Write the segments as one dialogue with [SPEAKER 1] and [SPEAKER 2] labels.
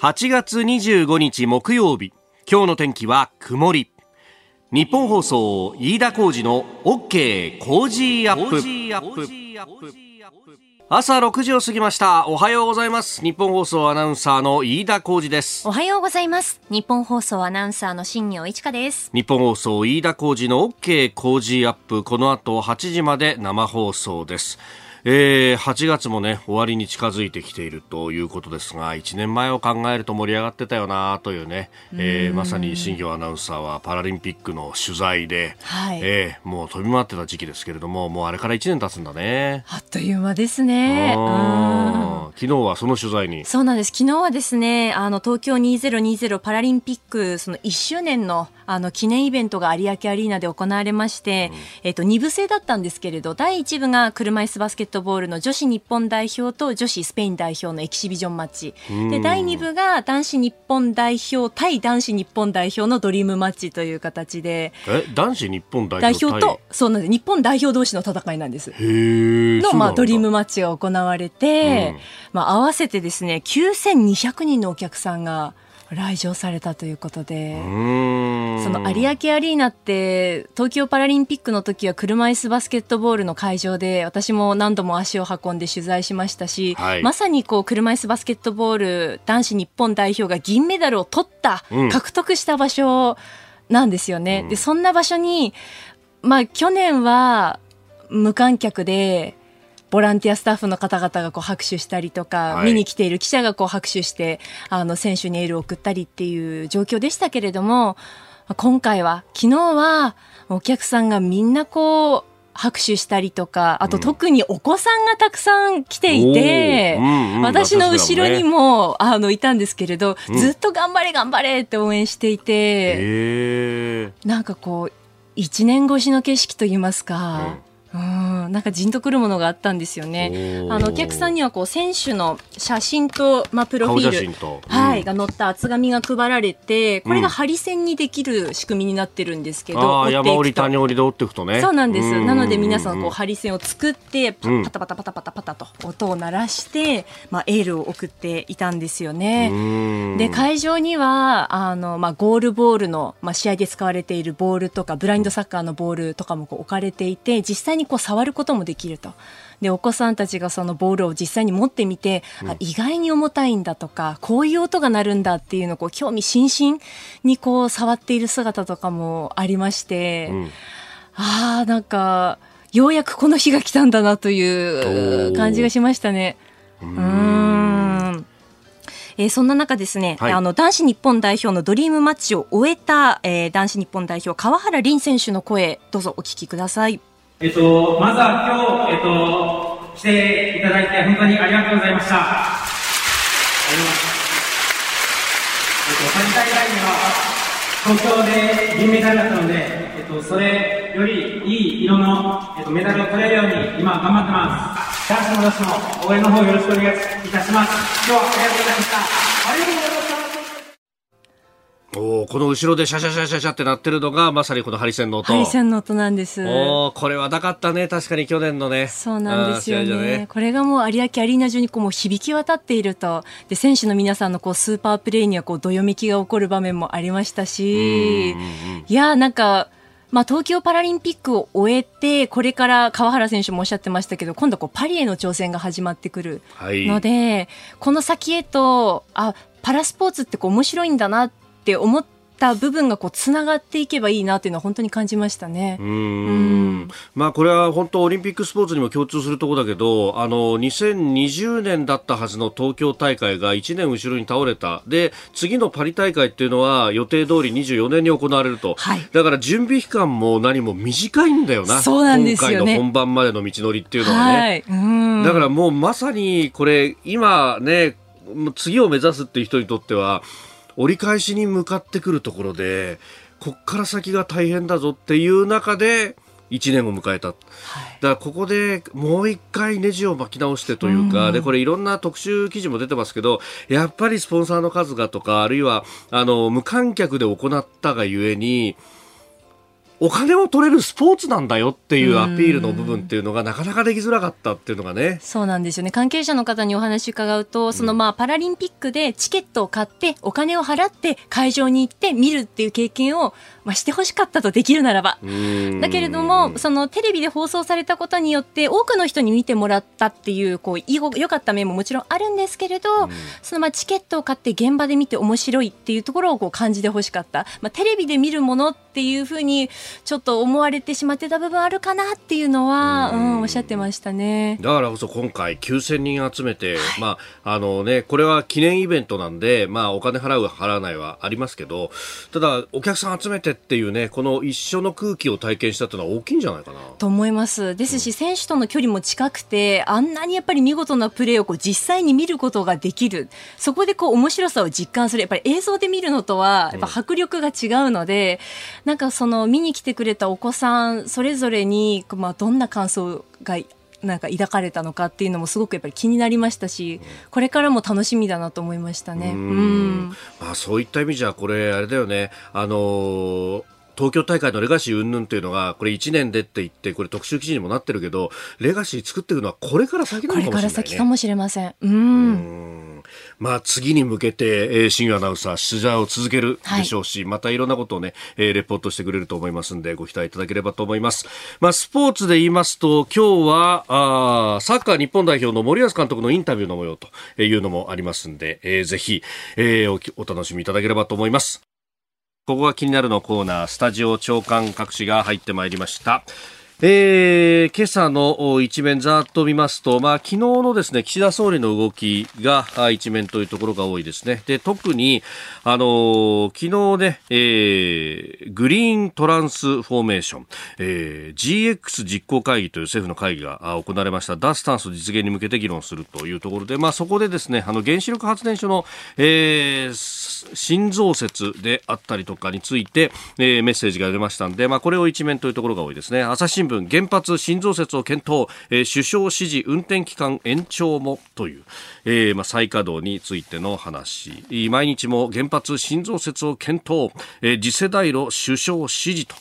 [SPEAKER 1] 8月25日木曜日。今日の天気は曇り。日本放送飯田浩二の OK 工事アップ。朝6時を過ぎました。おはようございます。日本放送アナウンサーの飯田浩二です。
[SPEAKER 2] おはようございます。日本放送アナウンサーの新業一華です。
[SPEAKER 1] 日本放送飯田浩二の OK 工事アップ。この後8時まで生放送ですえー、8月もね終わりに近づいてきているということですが1年前を考えると盛り上がってたよなというね、えー、まさに新業アナウンサーはパラリンピックの取材で、はい、えー、もう飛び回ってた時期ですけれどももうあれから1年経つんだね。
[SPEAKER 2] あっという間ですね。
[SPEAKER 1] 昨日はその取材に。
[SPEAKER 2] そうなんです。昨日はですねあの東京2020パラリンピックその1周年のあの記念イベントが有明アリーナで行われまして、うん、えっと2部制だったんですけれど第1部が車椅子バスケットボールの女子日本代表と女子スペイン代表のエキシビジョンマッチ。で第2部が男子日本代表対男子日本代表のドリームマッチという形で。
[SPEAKER 1] え男子日本代
[SPEAKER 2] 表とそうなんです。日本代表同士の戦いなんです。の、まあ、ドリームマッチが行われて、うん、まあ、合わせてですね9200人のお客さんが来場されたということで。その有明アリーナって東京パラリンピックの時は車椅子バスケットボールの会場で私も何度も足を運んで取材しましたし、はい、まさにこう車椅子バスケットボール男子日本代表が銀メダルを取った、うん、獲得した場所なんですよね。うん、でそんな場所に、まあ、去年は無観客でボランティアスタッフの方々がこう拍手したりとか、はい、見に来ている記者がこう拍手してあの選手にエールを送ったりっていう状況でしたけれども今回は昨日はお客さんがみんなこう拍手したりとか、あと特にお子さんがたくさん来ていて、うん私の後ろにも、ね、あのいたんですけれど、ずっと頑張れ頑張れって応援していて、なんかこう、一年越しの景色といいますか、うん、なんかじんとくるものがあったんですよね。あのお客さんにはこう選手の写真とまあプロフィール、うん、はい、が載った厚紙が配られて、これが針線にできる仕組みになってるんですけど、
[SPEAKER 1] うん、山折り谷折りで折っていくとね。
[SPEAKER 2] そうなんです。なので皆さんこう針線を作ってパタパタパタパタパタと音を鳴らして、まあエールを送っていたんですよね。で会場にはあのまあゴールボールのまあ試合で使われているボールとかブラインドサッカーのボールとかもこう置かれていて、実際にこう触ることもできると。でお子さんたちがそのボールを実際に持ってみて、うん、あ意外に重たいんだとかこういう音が鳴るんだっていうのをこう興味津々にこう触っている姿とかもありまして、うん、ああなんかようやくこの日が来たんだなという感じがしましたね。うんえー、そんな中ですね、はい、あの男子日本代表のドリームマッチを終えた、えー、男子日本代表川原凛選手の声どうぞお聞きください。
[SPEAKER 3] えっと、まずは今日、えっと、来ていただいて本当にありがとうございました。あります。えっと、大会には東京で銀メダルだったので、えっと、それよりいい色の、えっと、メダルを取れるように今頑張ってます。男子も女子も応援の方よろしくお願いいたします。今日はありがとうございました。
[SPEAKER 1] おこの後ろでシャシャシャシャシャってなってるのがまさにこのハリセンの音。
[SPEAKER 2] ハリセンの音なんです。
[SPEAKER 1] おこれはなかったね。確かに去年のね。
[SPEAKER 2] そうなんですよね、ね、これがもう有明アリーナ中にこうもう響き渡っていると。で選手の皆さんのこうスーパープレーにはこうどよめきが起こる場面もありましたし。いやなんかまあ、東京パラリンピックを終えて、これから川原選手もおっしゃってましたけど、今度こうパリへの挑戦が始まってくるので、はい、この先へと、あ、パラスポーツってこう面白いんだなってって思った部分がこうつながっていけばいいなっていうのは本当に感じましたね。うん
[SPEAKER 1] まあこれは本当オリンピックスポーツにも共通するところだけど、あの2020年だったはずの東京大会が1年後ろに倒れた。で次のパリ大会っていうのは予定通り24年に行われると。はい、だから準備期間も何も短いんだよな。
[SPEAKER 2] そうなんです
[SPEAKER 1] よ、ね、今回の本番までの道のりっていうのはね。はい、だからもうまさにこれ今ね次を目指すっていう人にとっては。折り返しに向かってくるところでこっから先が大変だぞっていう中で1年を迎えた、はい、だからここでもう一回ネジを巻き直してというか、うん、でこれいろんな特集記事も出てますけどやっぱりスポンサーの数がとかあるいはあの無観客で行ったがゆえにお金を取れるスポーツなんだよっていうアピールの部分っていうのがなかなかできづらかったっていうのがね。
[SPEAKER 2] そうなんですよね。関係者の方にお話伺うと、そのまあパラリンピックでチケットを買ってお金を払って会場に行って見るっていう経験をまあしてほしかったとできるならば。だけれども、そのテレビで放送されたことによって多くの人に見てもらったっていうこう良かった面ももちろんあるんですけれど、そのまあチケットを買って現場で見て面白いっていうところをこう感じてほしかった。まあテレビで見るものっていうふうにちょっと思われてしまってた部分あるかなっていうのは、うん、おっしゃってましたね。
[SPEAKER 1] だからこそ今回9000人集めて、はい、まあ、あのね、これは記念イベントなんで、まあ、お金払う、払わないはありますけど、ただ、お客さん集めてっていうね、この一緒の空気を体験したっていうのは大きいんじゃないかな。
[SPEAKER 2] と思います。ですし、うん、選手との距離も近くて、あんなにやっぱり見事なプレーをこう実際に見ることができる。そこでこう面白さを実感する。やっぱり映像で見るのとは、やっぱ迫力が違うので、うん、なんかその見に来てくれたお子さん、それぞれに、まあ、どんな感想がなんか抱かれたのかっていうのもすごくやっぱり気になりましたし、これからも楽しみだなと思いましたね。うん、
[SPEAKER 1] まあ、そういった意味じゃこれあれだよね。あのー東京大会のレガシー云々っていうのが、これ1年でって言って、これ特集記事にもなってるけど、レガシー作っていくのはこれから先なのかもしれない、ね、これから先
[SPEAKER 2] かもしれません。うん。
[SPEAKER 1] まあ、次に向けて、えー、新アナウンサー取材を続けるでしょうし、はい、またいろんなことをね、えー、レポートしてくれると思いますんで、ご期待いただければと思います。まあ、スポーツで言いますと、今日は、あサッカー日本代表の森保監督のインタビューの模様というのもありますんで、えー、ぜひ、えー、おお楽しみいただければと思います。ここが気になるのコーナー、スタジオ長官各紙が入ってまいりました。えー、今朝の一面ざっと見ますと、まあ、昨日のですね、岸田総理の動きが一面というところが多いですね。で、特に、あの、昨日ね、えー、グリーントランスフォーメーション、えー、GX 実行会議という政府の会議が行われました。脱炭素実現に向けて議論するというところで、まあ、そこでですね、あの、原子力発電所の、えー、新増設であったりとかについて、えー、メッセージが出ましたんで、まあ、これを一面というところが多いですね。朝日新聞、原発新増設を検討、えー、首相指示運転期間延長もという、えーまあ、再稼働についての話。毎日も原発新増設を検討、えー、次世代の首相指示と、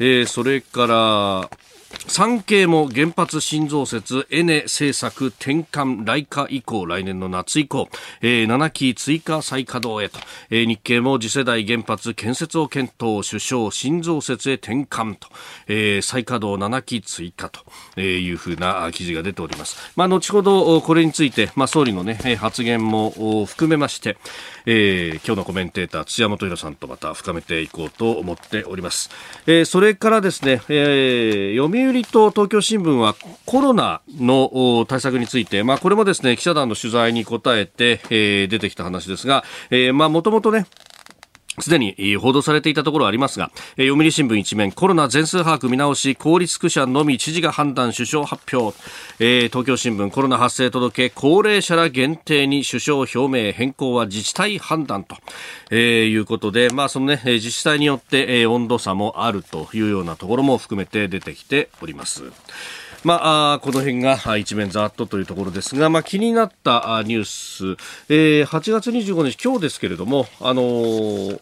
[SPEAKER 1] えー、それから、産経も原発新増設、エネ政策転換来夏以降、来年の夏以降、えー、7期追加再稼働へと、えー、日経も次世代原発建設を検討、首相新増設へ転換と、えー、再稼働7期追加というふうな記事が出ております。まあ、後ほどこれについて、まあ、総理のね、発言も含めまして、えー、今日のコメンテーター土屋元弘さんとまた深めていこうと思っております。えー、それからですね、えー、読売と東京新聞はコロナの対策について、まあ、これもですね記者団の取材に答えて、えー、出てきた話ですが、えー、まあもともとねすでに報道されていたところありますが、読売新聞一面、コロナ全数把握見直し、公立区者のみ知事が判断、首相発表。えー、東京新聞、コロナ発生届、高齢者ら限定に首相表明、変更は自治体判断と、えー、いうことで、まあそのね、自治体によって、えー、温度差もあるというようなところも含めて出てきております。まあ、この辺が一面ざっとというところですが、まあ、気になったニュース、えー、8月25日、今日ですけれども、あのー、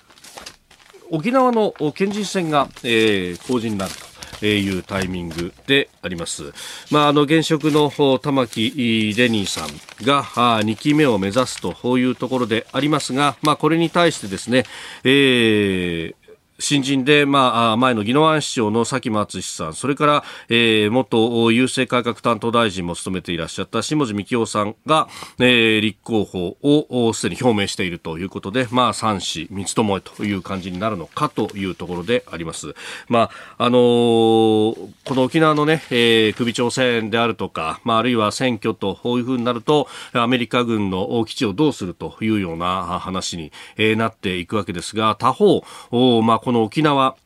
[SPEAKER 1] 沖縄の県知事選が、えー、公示になると。いうタイミングであります。まあ、あの、現職の玉城デニーさんが2期目を目指すというところでありますが、まあ、これに対してですね、えー、新人で、まあ、前の宜野湾市長の佐喜松さん、それから、えー、元郵政改革担当大臣も務めていらっしゃった下地幹夫さんが、えー、立候補をすでに表明しているということで、まあ、三子三つどへという感じになるのかというところであります。まあ、あのー、この沖縄のね、えー、首長選であるとか、まあ、あるいは選挙とこういうふうになると、アメリカ軍の基地をどうするというような話に、えー、なっていくわけですが、他方、おまあ、この沖縄。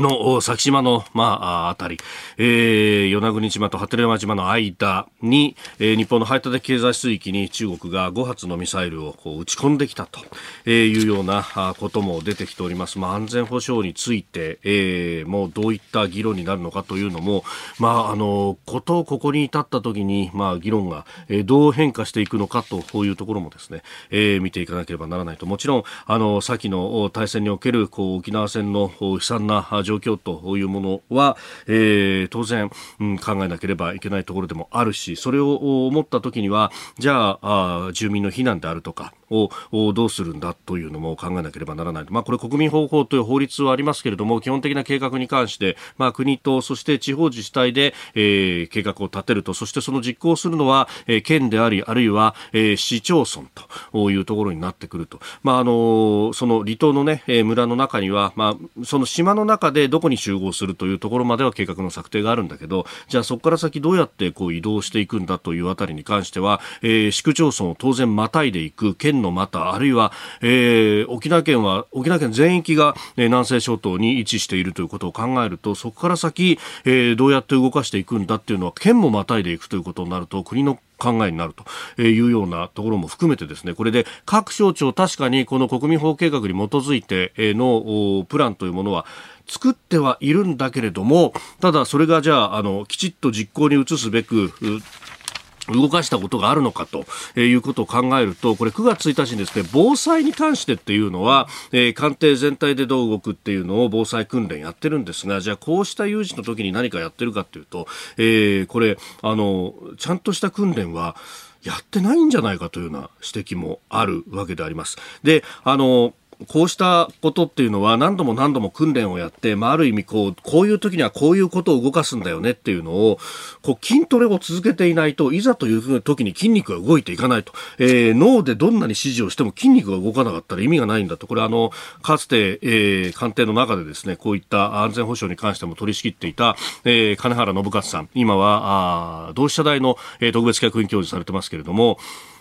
[SPEAKER 1] の先島の、まあ、あたり、えー、与那国島と波照間島の間に、えー、日本の排他的経済水域に中国が5発のミサイルをこう撃ち込んできたとえいうようなことも出てきております。まあ、安全保障について、えー、もうどういった議論になるのかというのも、まあ、あの、ことをここに至った時に、まあ、議論が、え、どう変化していくのかというところもですね、えー、見ていかなければならないと。もちろん、あの、先の大戦における、こう、沖縄戦の悲惨な状況というものは、えー、当然、うん、考えなければいけないところでもあるしそれを思った時にはじゃああ住民の避難であるとかをどうするんだというのも考えなければならない。まあ、これ国民保護法という法律はありますけれども、基本的な計画に関して、まあ、国とそして地方自治体で、えー、計画を立てると、そしてその実行するのは、えー、県であり、あるいは、えー、市町村というところになってくると。まあ、あのその離島のね、えー、村の中には、まあ、その島の中でどこに集合するというところまでは計画の策定があるんだけど、じゃあそこから先どうやってこう移動していくんだというあたりに関しては、えー、市区町村を当然またいでいく、県のまた、あるいは、えー、沖縄県は、沖縄県全域が、え、南西諸島に位置しているということを考えると、そこから先、えー、どうやって動かしていくんだっていうのは、県もまたいでいくということになると、国の考えになるというようなところも含めてですねこれで各省庁確かにこの国民法計画に基づいてのプランというものは作ってはいるんだけれどもただそれがじゃああのきちっと実行に移すべく動かしたことがあるのかということを考えると、これ9月1日にですね、防災に関してっていうのは、えー、官邸全体でどう動くっていうのを防災訓練やってるんですが、じゃあこうした有事の時に何かやってるかっていうと、えー、これ、あの、ちゃんとした訓練は、やってないんじゃないかというような指摘もあるわけであります。で、あの、こうしたことっていうのは何度も何度も訓練をやって、まあ、ある意味こう、こういう時にはこういうことを動かすんだよねっていうのを、こう筋トレを続けていないといざという時に筋肉が動いていかないと、えー、脳でどんなに指示をしても筋肉が動かなかったら意味がないんだと。これあのかつて、えー、官邸の中でですねこういった安全保障に関しても取り仕切っていた、えー、金原信勝さん。今はあ同志社大の、えー、特別客員教授されてますけれども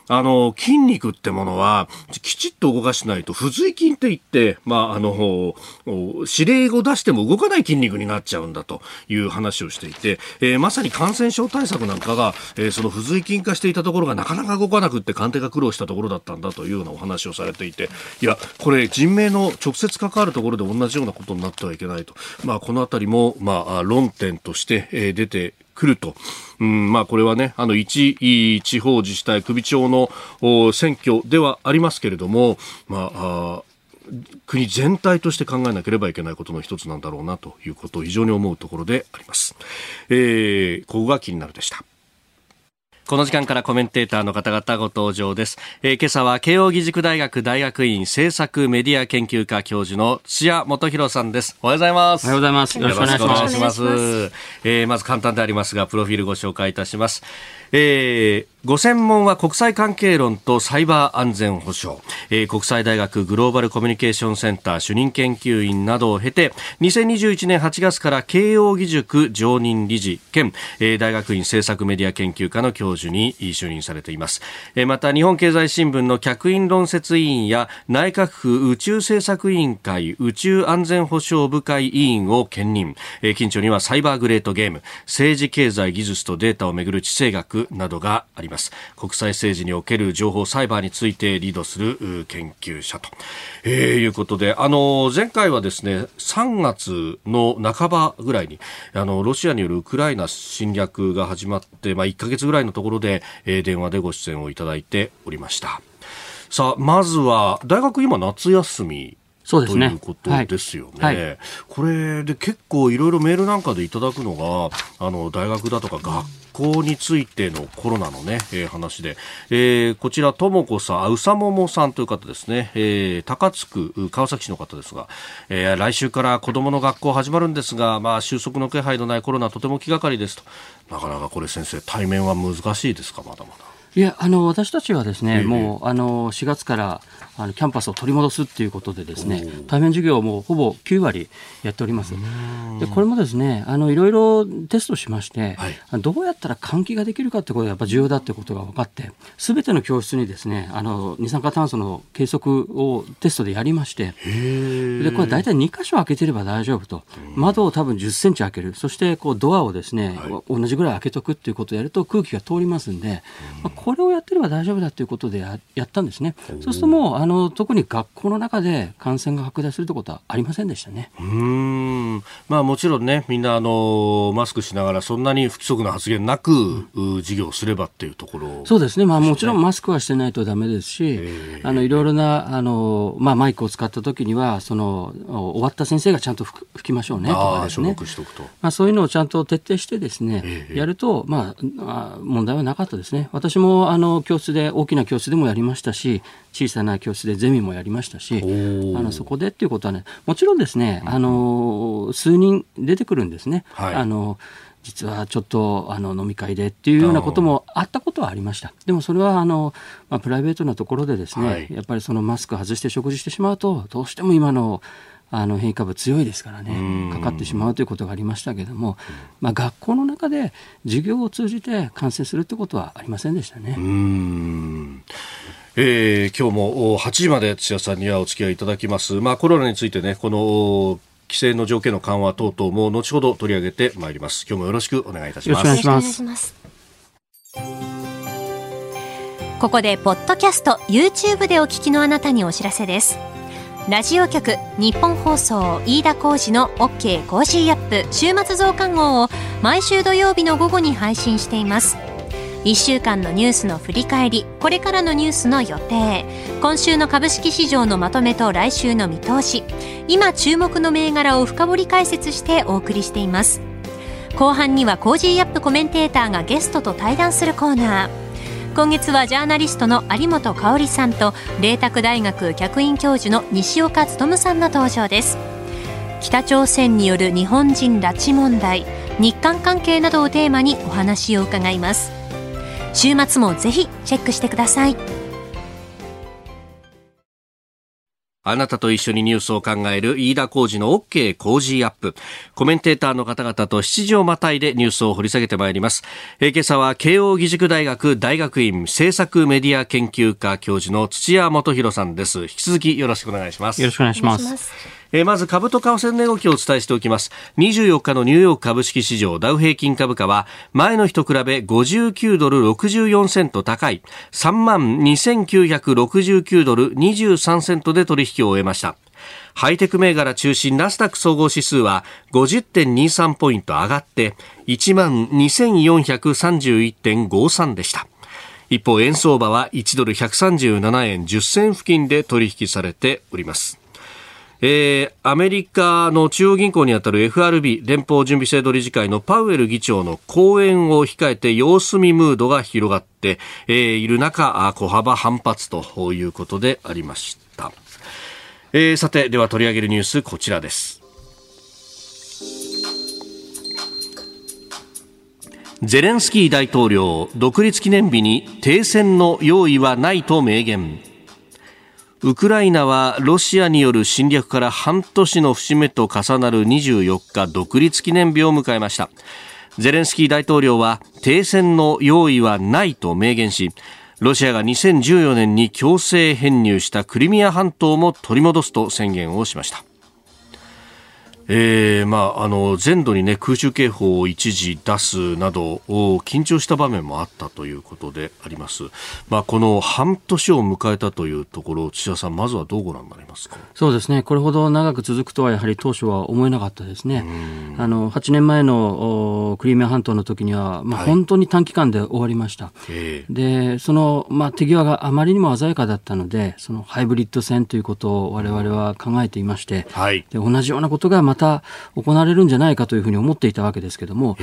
[SPEAKER 1] あの、筋肉ってものは、きちっと動かしないと、不随筋って言って、まあ、あの、指令を出しても動かない筋肉になっちゃうんだという話をしていて、えー、まさに感染症対策なんかが、えー、その不随筋化していたところがなかなか動かなくって官邸が苦労したところだったんだというようなお話をされていて、いや、これ人命の直接関わるところで同じようなことになってはいけないと。まあ、このあたりも、まあ、論点として、えー、出て来ると。うん、まあこれはね、あの一地方自治体首長の選挙ではありますけれども、まあ、国全体として考えなければいけないことの一つなんだろうなということを非常に思うところであります。えー、ここが気になるでした。この時間からコメンテーターの方々ご登場です。えー、今朝は慶應義塾大学大学院政策メディア研究科教授の土屋元博さんです。おはようございます。
[SPEAKER 4] おはようございます。よろしくお願いします。
[SPEAKER 1] ますえー、まず簡単でありますが、プロフィールご紹介いたします。えー、ご専門は国際関係論とサイバー安全保障、えー、国際大学グローバルコミュニケーションセンター主任研究員などを経て2021年8月から慶應義塾常任理事兼、えー、大学院政策メディア研究科の教授に就任されています、えー、また日本経済新聞の客員論説委員や内閣府宇宙政策委員会宇宙安全保障部会委員を兼任、えー、近所にはサイバーグレートゲーム政治経済技術とデータをめぐる地政学などがあります。ます。国際政治における情報サイバーについてリードする研究者と、えー、いうことであの前回はですね3月の半ばぐらいにあのロシアによるウクライナ侵略が始まって、まあ、1か月ぐらいのところで、えー、電話でご出演をいただいておりました。さあまずは大学今夏休みそうですね。ということですよね。はいはい、これで結構いろいろメールなんかでいただくのが、あの、大学だとか学校についてのコロナのね、えー、話で、えー、こちら、ともこさん、うさももさんという方ですね、えー、高津区、川崎市の方ですが、えー、来週から子供の学校始まるんですが、まあ、収束の気配のないコロナ、とても気がかりですと。なかなかこれ先生、対面は難しいですか、まだまだ。
[SPEAKER 4] いやあの私たちはですね、えー、もうあの4月からあのキャンパスを取り戻すっていうことでですね対面授業もほぼ9割やっております。でこれもですねあのいろいろテストしまして、はい、どうやったら換気ができるかってことがやっぱ重要だってことが分かってすべての教室にですねあの二酸化炭素の計測をテストでやりましてでこれ大体2箇所開けてれば大丈夫と。窓を多分10センチ開ける。そしてこうドアをですね、はい、同じぐらい開けとくっていうことをやると空気が通りますんで、まあこれをやってれば大丈夫だということでややったんですね。そうするともうあの特に学校の中で感染が拡大するということはありませんでしたね。
[SPEAKER 1] うんまあもちろんね、みんなあのマスクしながらそんなに不規則な発言なく、うん、授業すればっていうところ、
[SPEAKER 4] そうですね。まあもちろんマスクはしてないとダメですし、あのいろいろなあのまあマイクを使った時にはその終わった先生がちゃんと吹きましょうねとかですね。まあそういうのをちゃんと徹底してですね、やるとまあ問題はなかったですね。私もあの教室で大きな教室でもやりましたし、小さな教室でゼミもやりましたし、あのそこでっていうことはね、もちろんですね、あの数人出てくるんですね。はい、あの実はちょっとあの飲み会でっていうようなこともあったことはありました。でもそれはあの、まあ、プライベートなところでですね、はい、やっぱりそのマスク外して食事してしまうと、どうしても今のあの変異株強いですからね、かかってしまうということがありましたけれども、まあ、学校の中で授業を通じて感染するということはありませんでしたね。
[SPEAKER 1] えー、今日も8時まで土屋さんにはお付き合いいただきます。まあ、コロナについてね、この規制の条件の緩和等々も後ほど取り上げてまいります。今日もよろしくお願いいたします。よろしくお願いします。
[SPEAKER 5] ここでポッドキャスト YouTube でお聞きのあなたにお知らせです。ラジオ局日本放送飯田浩司の OK コージーアップ週末増刊号を毎週土曜日の午後に配信しています1週間のニュースの振り返りこれからのニュースの予定。今週の株式市場のまとめと来週の見通し。今注目の銘柄を深掘り解説してお送りしています。後半には Cozy up! コメンテーターがゲストと対談するコーナー。今月はジャーナリストの有本香さんと麗澤大学客員教授の西岡力さんの登場です。北朝鮮による日本人拉致問題日韓関係などをテーマにお話を伺います。週末もぜひチェックしてください
[SPEAKER 1] あなたと一緒にニュースを考える飯田浩二の OK 工事アップ。コメンテーターの方々と7時をまたいでニュースを掘り下げてまいります。えー、今朝は慶応義塾大学大学院政策メディア研究科教授の土屋元博さんです。引き続きよろしくお願いします。
[SPEAKER 4] よろしくお願いします。
[SPEAKER 1] え、まず株と為替の動きをお伝えしておきます。24日のニューヨーク株式市場ダウ平均株価は前の日と比べ59ドル64セント高い3万2969ドル23セントで取引を終えました。ハイテク銘柄中心ナスダック総合指数は50.23ポイント上がって1万2431.53でした。一方、円相場は1ドル137円10銭付近で取引されております。えー、アメリカの中央銀行にあたる FRB 連邦準備制度理事会のパウエル議長の講演を控えて様子見ムードが広がって、えー、いる中小幅反発ということでありました、えー、さてでは取り上げるニュースこちらです。ゼレンスキー大統領独立記念日に停戦の用意はないと明言。ウクライナはロシアによる侵略から半年の節目と重なる24日独立記念日を迎えました。ゼレンスキー大統領は停戦の用意はないと明言しロシアが2014年に強制編入したクリミア半島も取り戻すと宣言をしました。えーまあ、あの全土に、ね、空襲警報を一時出すなど緊張した場面もあったということであります、まあ、この半年を迎えたというところ土田さん、まずはどうご覧になりますか？
[SPEAKER 4] そうですね。これほど長く続くとはやはり当初は思えなかったですね。あの8年前のクリミア半島の時には、まあ、本当に短期間で終わりました、はい、でその、まあ、手際があまりにも鮮やかだったのでそのハイブリッド戦ということを我々は考えていまして、はい、で同じようなことがまた行われるんじゃないかというふうに思っていたわけですけれども、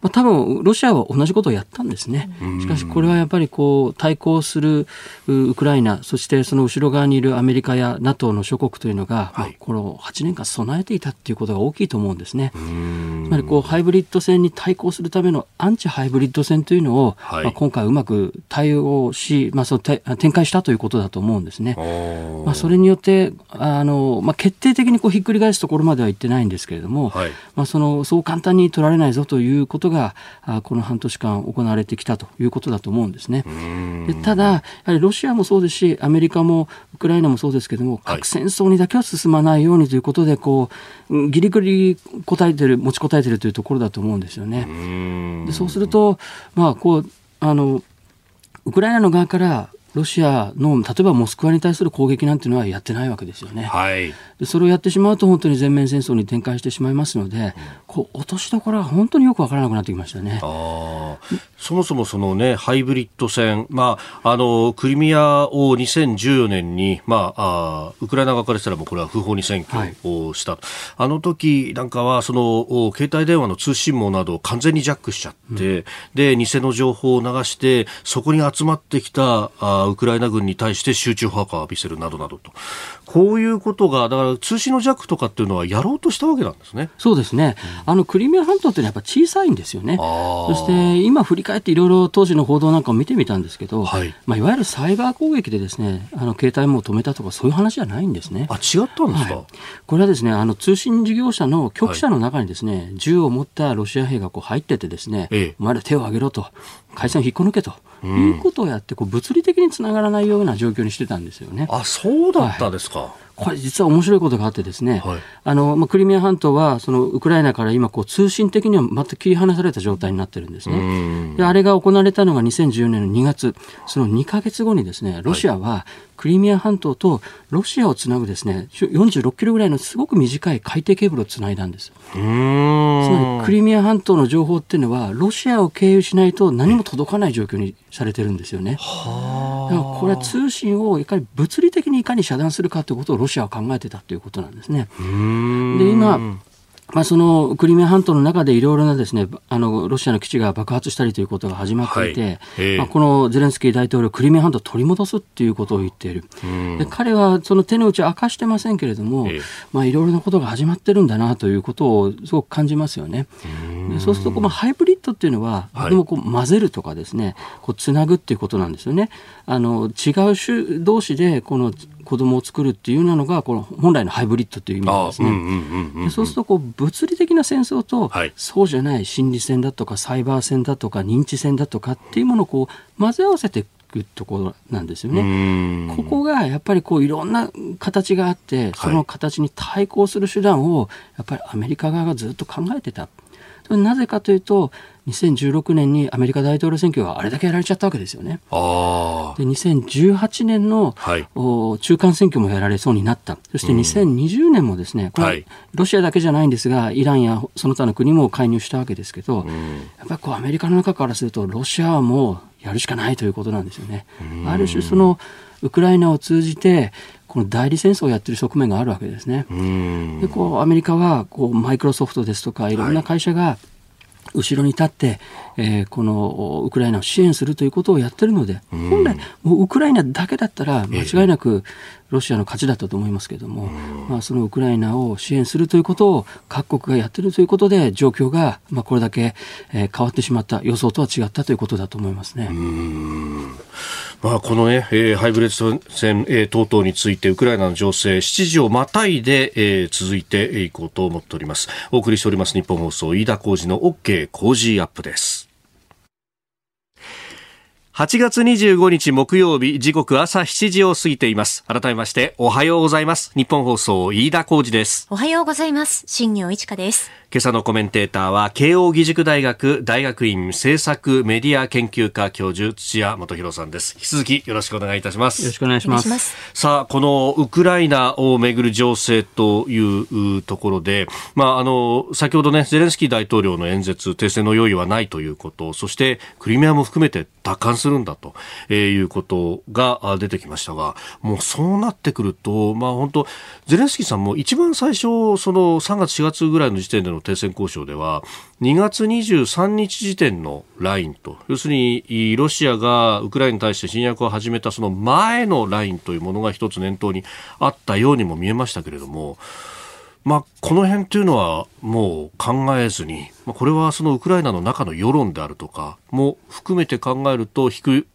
[SPEAKER 4] まあ、多分ロシアは同じことをやったんですね。しかしこれはやっぱりこう対抗するウクライナ、そしてその後ろ側にいるアメリカや NATO の諸国というのが、はい、この8年間備えていたということが大きいと思うんですね。つまりこうハイブリッド戦に対抗するためのアンチハイブリッド戦というのを、はい、まあ、今回うまく対応し、まあ、その展開したということだと思うんですね。まあ、それによってあの、まあ、決定的にこうひっくり返すところまでは言ってないんですけれども、はい、まあ、そのそう簡単に取られないぞということがあこの半年間行われてきたということだと思うんですね。でただ、やはりロシアもそうですし、アメリカもウクライナもそうですけれども、核戦争にだけは進まないようにということで、こうギリギリ答えてる、持ちこたえてるというところだと思うんですよね。でそうすると、まあ、こうあのウクライナの側からロシアの例えばモスクワに対する攻撃なんていうのはやってないわけですよね。
[SPEAKER 1] はい、
[SPEAKER 4] でそれをやってしまうと本当に全面戦争に展開してしまいますので、うん、こう落としどころが本当によくわからなくなってきましたね。
[SPEAKER 1] あそもそもそのねハイブリッド戦、まああのクリミアを2014年にまああウクライナ側からしたらもうこれは不法に占拠をした、はい、あの時なんかはその携帯電話の通信網などを完全にジャックしちゃって、うん、で偽の情報を流してそこに集まってきたあウクライナ軍に対して集中砲火を浴びせるなどなどとこういうことがだから通信の弱とかっていうのはやろうとしたわけなんですね。
[SPEAKER 4] そうですね。うん、あのクリミア半島ってやっぱ小さいんですよね。そして今振り返っていろいろ当時の報道なんかを見てみたんですけど、はい、まあいわゆるサイバー攻撃でですね、あの携帯も止めたとかそういう話じゃないんですね。
[SPEAKER 1] あ違ったんですか？はい、
[SPEAKER 4] これはですね、あの通信事業者の局者の中にですね、はい、銃を持ったロシア兵がこう入っててですね、ええ、お前ら手を挙げろと。回線を引っこ抜けと、うん、いうことをやってこう物理的につながらないような状況にしてたんですよね。
[SPEAKER 1] あそうだったですか、
[SPEAKER 4] はいこれ実は面白いことがあってですね、はい、あのまあ、クリミア半島はそのウクライナから今こう通信的には全く切り離された状態になってるんですね。であれが行われたのが2014年の2月、その2か月後にですね、ロシアはクリミア半島とロシアをつなぐですね、46キロぐらいのすごく短い海底ケーブルをつないだんです。つまりクリミア半島の情報っていうのはロシアを経由しないと何も届かない状況にされてるんですよね。だからこれは通信をいかに物理的にいかに遮断するかということをロシアは考えてたということなんですね。で今まあ、そのクリミア半島の中でいろいろなですねあのロシアの基地が爆発したりということが始まっていて、はい。まあ、このゼレンスキー大統領、クリミア半島を取り戻すっていうことを言っている、で彼はその手の内を明かしてませんけれども、まあ、いろいろなことが始まってるんだなということをすごく感じますよね。でそうするとこのハイブリッドっていうのは、でもこう混ぜるとかですね、こうつなぐっていうことなんですよね。あの違う種同士でこの子供を作るっていうのがこの本来のハイブリッドという意味なんですね。そうするとこう物理的な戦争と、はい、そうじゃない心理戦だとかサイバー戦だとか認知戦だとかっていうものをこう混ぜ合わせていくところなんですよね。ここがやっぱりこういろんな形があってその形に対抗する手段をやっぱりアメリカ側がずっと考えてた。なぜかというと2016年にアメリカ大統領選挙があれだけやられちゃったわけですよね。で2018年の、はい、中間選挙もやられそうになった。そして2020年もですね、これ、ロシアだけじゃないんですが、イランやその他の国も介入したわけですけど、やっぱりこうアメリカの中からすると、ロシアはもうやるしかないということなんですよね。ある種そのウクライナを通じてこの代理戦争をやってる側面があるわけですね。でこうアメリカはこうマイクロソフトですとかい。ろんな会社が後ろに立って、えー、このウクライナを支援するということをやってるので、本来、もうウクライナだけだったら間違いなくロシアの勝ちだったと思いますけれども、まあ、そのウクライナを支援するということを各国がやってるということで、状況がまあこれだけ、えー、変わってしまった、予想とは違ったということだと思いますね。
[SPEAKER 1] まあ、このね、えー、ハイブリッド戦、えー、等々について、ウクライナの情勢、7時をまたいで、えー、続いていこうと思っております。お送りしております日本放送、飯田浩二の OK 工事アップです。8月25日木曜日時刻朝7時を過ぎています。改めましておはようございます。日本放送飯田浩二です。
[SPEAKER 5] おはようございます。新業一華です。
[SPEAKER 1] 今朝のコメンテーターは慶應義塾大学大学院政策メディア研究科教授土屋元弘さんです。引き続きよろしくお願いいたします。
[SPEAKER 4] よろしくお願いします。
[SPEAKER 1] さあこのウクライナをめぐる情勢というところでまああの先ほどねゼレンスキー大統領の演説停戦の用意はないということそしてクリミアも含めて奪還するんだということが出てきましたがもうそうなってくるとまあ本当ゼレンスキーさんも一番最初その3月4月ぐらいの時点での停戦交渉では2月23日時点のラインと要するにロシアがウクライナに対して侵略を始めたその前のラインというものが一つ念頭にあったようにも見えましたけれども。まあ、この辺というのはもう考えずに、まあ、これはそのウクライナの中の世論であるとかも含めて考えると引く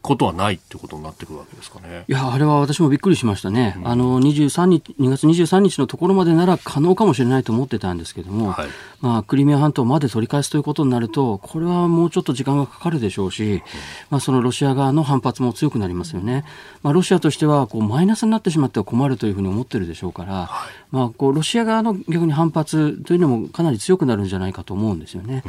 [SPEAKER 1] ことはないってことになってくるわけですかね。
[SPEAKER 4] いや、あれは私もびっくりしましたね。うん、あの、23日、2月23日のところまでなら可能かもしれないと思ってたんですけども、はい、まあ、クリミア半島まで取り返すということになると、これはもうちょっと時間がかかるでしょうし、うん、まあ、そのロシア側の反発も強くなりますよね。まあ、ロシアとしては、こう、マイナスになってしまっては困るというふうに思ってるでしょうから、はい、まあ、こう、ロシア側の逆に反発というのもかなり強くなるんじゃないかと思うんですよね。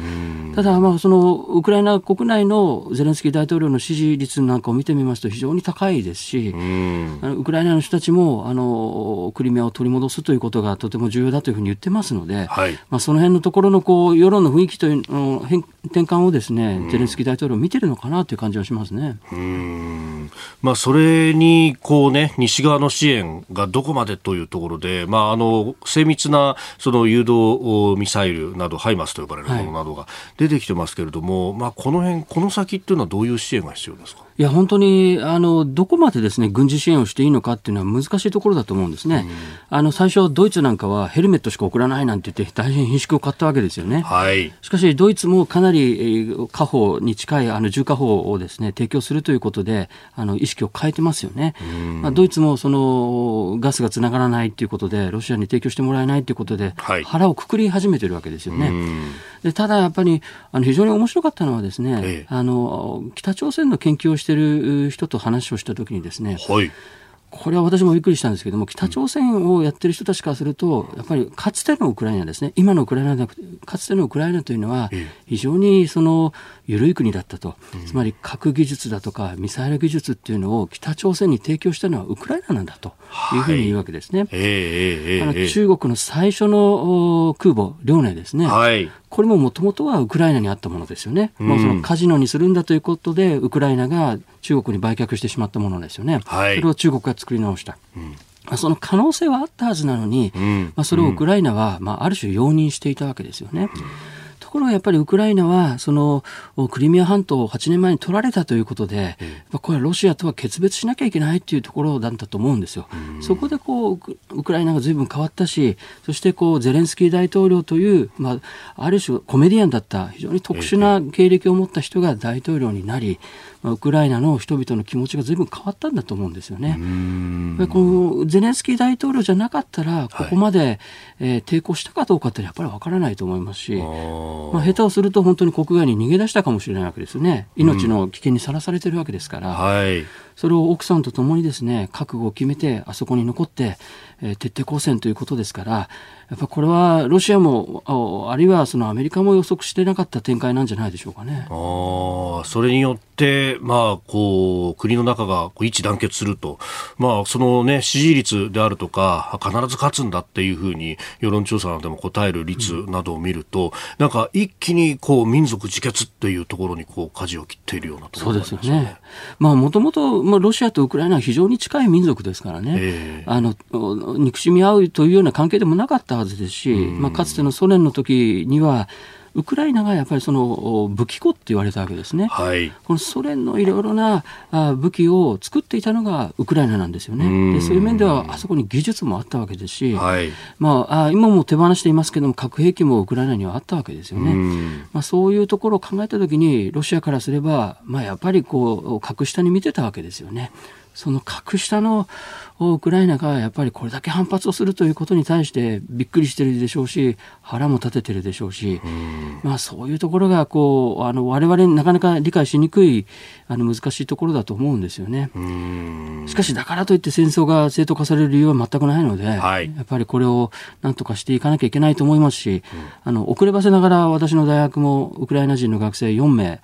[SPEAKER 4] ただ、まあ、その、ウクライナ国内のゼレンスキー大統領の支持率率なんかを見てみますと非常に高いですし、あのウクライナの人たちもあのクリミアを取り戻すということがとても重要だというふうに言ってますので、はい、まあ、その辺のところのこう世論の雰囲気というの変転換をですね、ゼレンスキー大統領見てるのかなという感じはしますね。
[SPEAKER 1] うん。まあ、それにこう、ね、西側の支援がどこまでというところで、まあ、あの精密なその誘導ミサイルなど、ハイマスと呼ばれるものなどが出てきてますけれども、はい、まあ、この辺この先っていうのはどういう支援が必要ですか？
[SPEAKER 4] いや本当にあのどこまでですね軍事支援をしていいのかっていうのは難しいところだと思うんですね、うん、あの最初、ドイツなんかはヘルメットしか送らないなんて言って大変品縮を買ったわけですよね、はい、しかしドイツもかなり家宝に近いあの重火砲をですね提供するということであの意識を変えてますよね、うん、まあ、ドイツもそのガスがつながらないということでロシアに提供してもらえないということで、はい、腹をくくり始めてるわけですよね。うん。でただやっぱりあの非常に面白かったのはですね、ええ、あの北朝鮮の研究をしている人と話をした時にですね、はい。これは私もびっくりしたんですけども、北朝鮮をやってる人たちからすると、やっぱりかつてのウクライナですね、今のウクライナでなくて、かつてのウクライナというのは、非常にその緩い国だったと、つまり核技術だとかミサイル技術っていうのを北朝鮮に提供したのはウクライナなんだというふうに言うわけですね。はい、あの中国の最初の空母、遼寧ですね、はい、これももともとはウクライナにあったものですよね。うん、もうそのカジノにするんだということで、ウクライナが中国に売却してしまったものですよね。はい、それを中国が作り直した。うんその可能性はあったはずなのに、うん、まあ、それをウクライナは、まあ、ある種容認していたわけですよね。うんところがやっぱりウクライナは、そのクリミア半島を8年前に取られたということで、うん、これはロシアとは決別しなきゃいけないというところだったと思うんですよ。うん、そこでこうウクライナが随分変わったし、そしてこうゼレンスキー大統領という、まあ、ある種コメディアンだった非常に特殊な経歴を持った人が大統領になり、ウクライナの人々の気持ちがずいぶん変わったんだと思うんですよね。このゼレンスキー大統領じゃなかったら、ここまで、はい、えー、抵抗したかどうかってやっぱりわからないと思いますし、まあ、下手をすると本当に国外に逃げ出したかもしれないわけですね。命の危険にさらされてるわけですから、はい、それを奥さんと共にですね、覚悟を決めて、あそこに残って、えー、徹底抗戦ということですから、やっぱこれはロシアも、あるいはそのアメリカも予測してなかった展開なんじゃないでしょうかね。
[SPEAKER 1] あそれによって、まあ、こう、国の中が一致団結すると、まあ、そのね、支持率であるとか、必ず勝つんだっていうふうに、世論調査などでも答える率などを見ると、うん、なんか一気にこう、民族自決っていうところにこう、舵を切っているようなところ
[SPEAKER 4] ですよね。まあ、もともと、まあ、ロシアとウクライナは非常に近い民族ですからね、えー、あの、憎しみ合うというような関係でもなかったはずですし、まあ、かつてのソ連の時には、ウクライナがやっぱりその武器庫って言われたわけですね、はい、このソ連のいろいろな武器を作っていたのがウクライナなんですよね、でそういう面ではあそこに技術もあったわけですし、はい、まあ、今も手放していますけども、核兵器もウクライナにはあったわけですよね、まあ、そういうところを考えたときに、ロシアからすれば、まあ、やっぱりこう格下に見てたわけですよね。その格下のウクライナがやっぱりこれだけ反発をするということに対してびっくりしてるでしょうし腹も立ててるでしょうし、まあ、そういうところがこうあの我々なかなか理解しにくいあの難しいところだと思うんですよね。しかしだからといって戦争が正当化される理由は全くないので、はい、やっぱりこれをなんとかしていかなきゃいけないと思いますし、あの遅ればせながら私の大学もウクライナ人の学生4名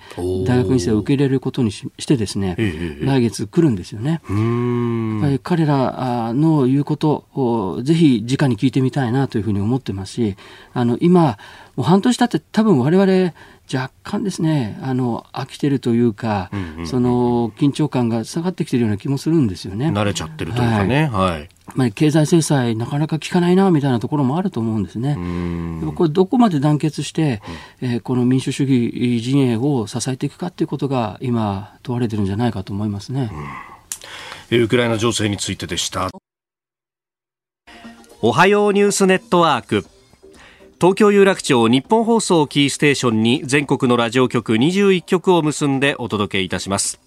[SPEAKER 4] 大学院生を受け入れることにしてですね、来月来るんですよね。やっぱり彼らの言うことをぜひ直に聞いてみたいなというふうに思ってますし、あの、今、もう半年経って多分我々若干ですね、あの、飽きてるというか、うんうん、その、緊張感が下がってきてるような気もするんですよね。
[SPEAKER 1] 慣れちゃってるというかね。はい。はい、
[SPEAKER 4] まあ、経済制裁なかなか効かないなみたいなところもあると思うんですね。これどこまで団結して、うん、えー、この民主主義陣営を支えていくかということが今問われてるんじゃないかと思いますね。うん
[SPEAKER 1] ウクライナ情勢についてでした。おはようニュースネットワーク。東京有楽町日本放送キーステーションに全国のラジオ局21局を結んでお届けいたします。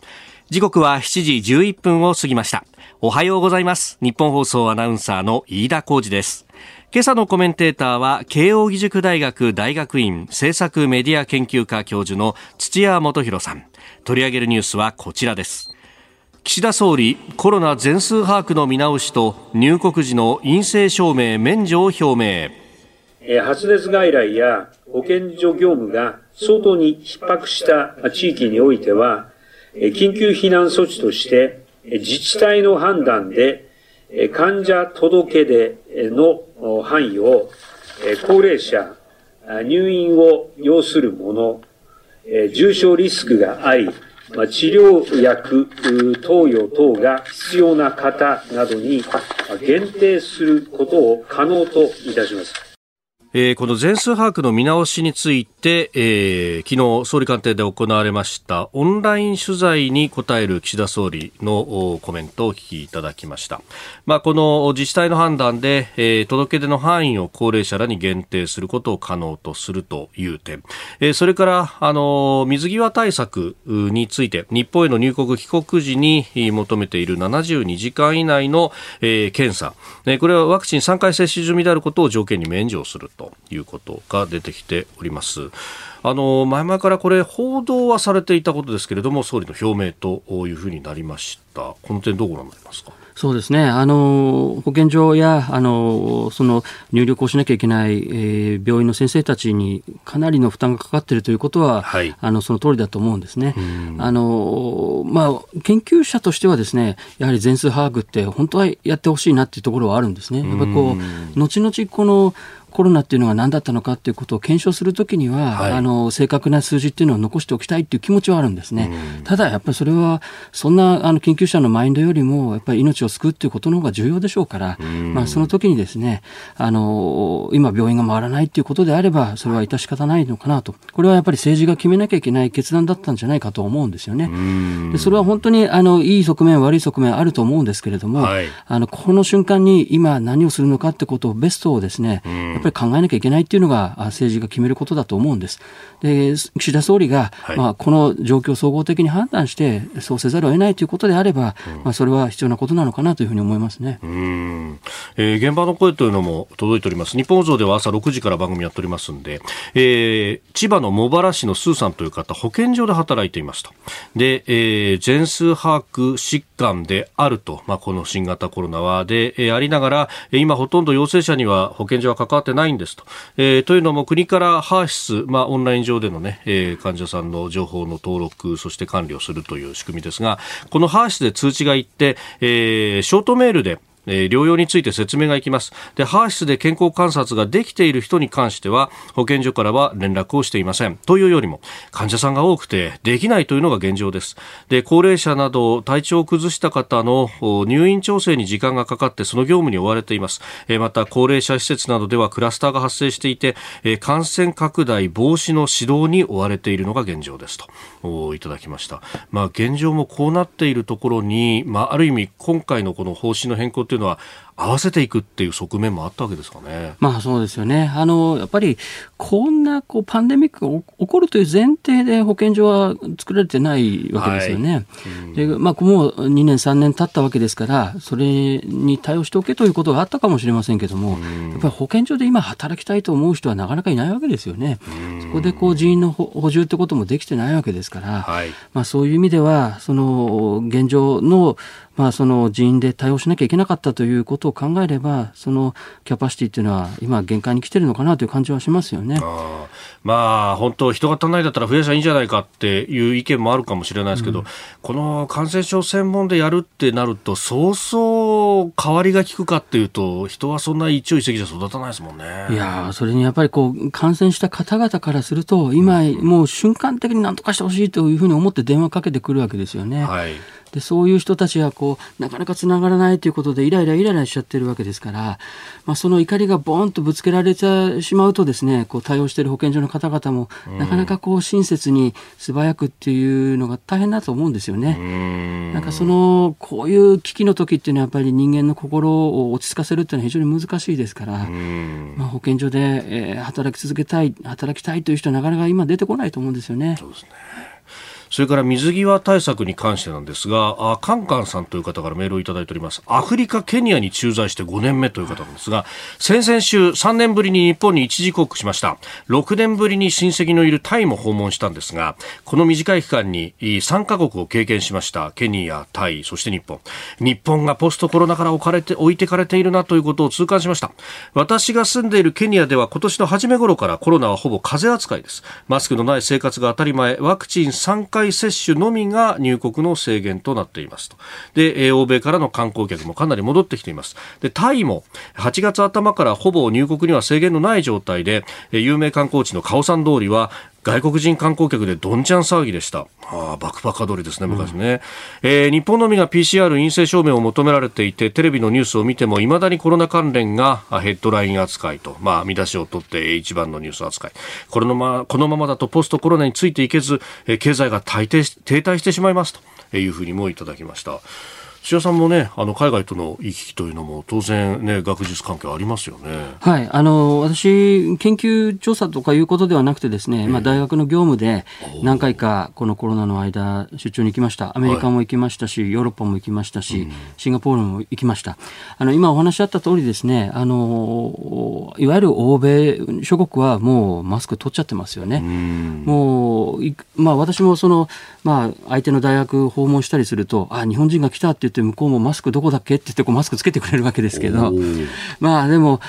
[SPEAKER 1] 時刻は7時11分を過ぎました。おはようございます。日本放送アナウンサーの飯田浩二です。今朝のコメンテーターは慶應義塾大学大学院政策メディア研究科教授の土屋元博さん。取り上げるニュースはこちらです。岸田総理コロナ全数把握の見直しと入国時の陰性証明免除を表明。
[SPEAKER 6] 発熱外来や保健所業務が相当に逼迫した地域においては緊急避難措置として、自治体の判断で、患者届出の範囲を、高齢者、入院を要する者、重症リスクがあり、ま治療薬投与等が必要な方などに限定することを可能といたします。
[SPEAKER 1] えー、この全数把握の見直しについて、えー、昨日総理官邸で行われましたオンライン取材に答える岸田総理のコメントをお聞きいただきました。まあ、この自治体の判断で、えー、届け出の範囲を高齢者らに限定することを可能とするという点、えー、それからあの水際対策について日本への入国帰国時に求めている72時間以内の、えー、検査、えー、これはワクチン3回接種済みであることを条件に免除する。ということが出てきております。あの前々からこれ報道はされていたことですけれども総理の表明というふうになりましたこの点どうご覧になりますか？
[SPEAKER 4] そうですね。あの、保健所や、あの、その入力をしなきゃいけない、えー、病院の先生たちにかなりの負担がかかっているということは、はい、あの、その通りだと思うんですね。あの、まあ、研究者としてはですね、やはり全数把握って本当はやってほしいなっていうところはあるんですね。やっぱりこう、後々この、コロナっていうのが何だったのかっていうことを検証するときには、はい、あの正確な数字っていうのを残しておきたいっていう気持ちはあるんですね。ただやっぱりそれはそんなあの研究者のマインドよりもやっぱり命を救うっていうことの方が重要でしょうから、まあその時にですね、あの今病院が回らないっていうことであればそれは致し方ないのかなと。これはやっぱり政治が決めなきゃいけない決断だったんじゃないかと思うんですよね。でそれは本当にあのいい側面悪い側面あると思うんですけれども、はい、あのこの瞬間に今何をするのかってことをベストをですね、やっぱり考えなきゃいけないっていうのが政治が決めることだと思うんです。で、岸田総理が、はい、まあ、この状況を総合的に判断して、そうせざるを得ないということであれば、うん、まあ、それは必要なことなのかなというふうに思いますね。
[SPEAKER 1] うん、えー、現場の声というのも届いております。日本放送では朝6時から番組やっておりますんで、えー、千葉の茂原市のスーさんという方、保健所で働いていますと。で、えー、全数把握疾患であると、まあ、この新型コロナは、で、えー、ありながら、今ほとんど陽性者には保健所は関わってないんですと。えー、というのも国からハーシス、まあ、オンライン上でのね、えー、患者さんの情報の登録、そして管理をするという仕組みですが、このハーシスで通知が行って、えー、ショートメールで、えー、療養について説明がいきます。で、ハーシスで健康観察ができている人に関しては、保健所からは連絡をしていません。というよりも、患者さんが多くてできないというのが現状です。で、高齢者など体調を崩した方の入院調整に時間がかかってその業務に追われています。えー、また、高齢者施設などではクラスターが発生していて、えー、感染拡大防止の指導に追われているのが現状ですと、いただきました。まあ、現状もこうなっているところに、まあ、ある意味、今回のこの方針の変更というのは合わせていくっていう側面もあったわけですかね。
[SPEAKER 4] まあそうですよね。あの、やっぱりこんなこうパンデミックが起こるという前提で保健所は作られてないわけですよね。はいうん、で、まあもう2年3年経ったわけですから、それに対応しておけということがあったかもしれませんけども、うん、やっぱり保健所で今働きたいと思う人はなかなかいないわけですよね。うん、そこでこう人員の補充ってこともできてないわけですから、はい、まあそういう意味では、その現状のまあ、その人員で対応しなきゃいけなかったということを考えれば、そのキャパシティっていうのは、今、限界に来てるのかなという感じはしますよね。
[SPEAKER 1] あまあ、本当、人が足んないだったら増やしゃいいんじゃないかっていう意見もあるかもしれないですけど、うん、この感染症専門でやるってなると、そうそう変わりが利くかっていうと、人はそんな一朝一夕じゃ育たないですもんね。
[SPEAKER 4] いやそれにやっぱりこう、感染した方々からすると、今、もう瞬間的になんとかしてほしいというふうに思って電話かけてくるわけですよね。はいでそういう人たちはこうなかなかつながらないということでイライライライラしちゃってるわけですから、まあ、その怒りがボーンとぶつけられてしまうとですねこう対応している保健所の方々も、なかなかこう親切に素早くっていうのが大変だと思うんですよね。んなんかそのこういう危機の時っていうのはやっぱり人間の心を落ち着かせるっていうのは非常に難しいですから、まあ、保健所で、えー、働き続けたい働きたいという人はなかなか今出てこないと思うんですよね。
[SPEAKER 1] そうですねそれから水際対策に関してなんですが、あカンカンさんという方からメールをいただいております。アフリカ、ケニアに駐在して5年目という方なんですが、先々週3年ぶりに日本に一時帰国しました。6年ぶりに親戚のいるタイも訪問したんですが、この短い期間に3カ国を経験しました。ケニア、タイ、そして日本。日本がポストコロナから置かれて、置いてかれているなということを痛感しました。私が住んでいるケニアでは今年の初め頃からコロナはほぼ風扱いです。マスクのない生活が当たり前、ワクチン3回回接種のみが入国の制限となっていますと。で、欧米からの観光客もかなり戻ってきています。で、タイも8月頭からほぼ入国には制限のない状態で、有名観光地のカオサン通りは外国人観光客でどんちゃん騒ぎでした。ああ、バックパッカー通りですね、昔ね。うん、えー、日本のみが PCR 陰性証明を求められていて、テレビのニュースを見ても、いまだにコロナ関連がヘッドライン扱いと、まあ、見出しを取って一番のニュース扱い。これのま、このままだとポストコロナについていけず、経済が停滞してしまいますというふうにもいただきました。土屋さんもね、あの海外との行き来というのも当然ね、学術関係ありますよね。
[SPEAKER 4] はい、あの私研究調査とかいうことではなくてですね、えー、まあ大学の業務で何回かこのコロナの間出張に行きました。アメリカも行きましたし、はい、ヨーロッパも行きましたし、シンガポールも行きました。あの今お話しあった通りですね、あのいわゆる欧米諸国はもうマスク取っちゃってますよね。もうまあ私もそのまあ相手の大学訪問したりすると、あ日本人が来たって言って向こうもマスクどこだっけ？って言ってこうマスクつけてくれるわけですけど、まあでも、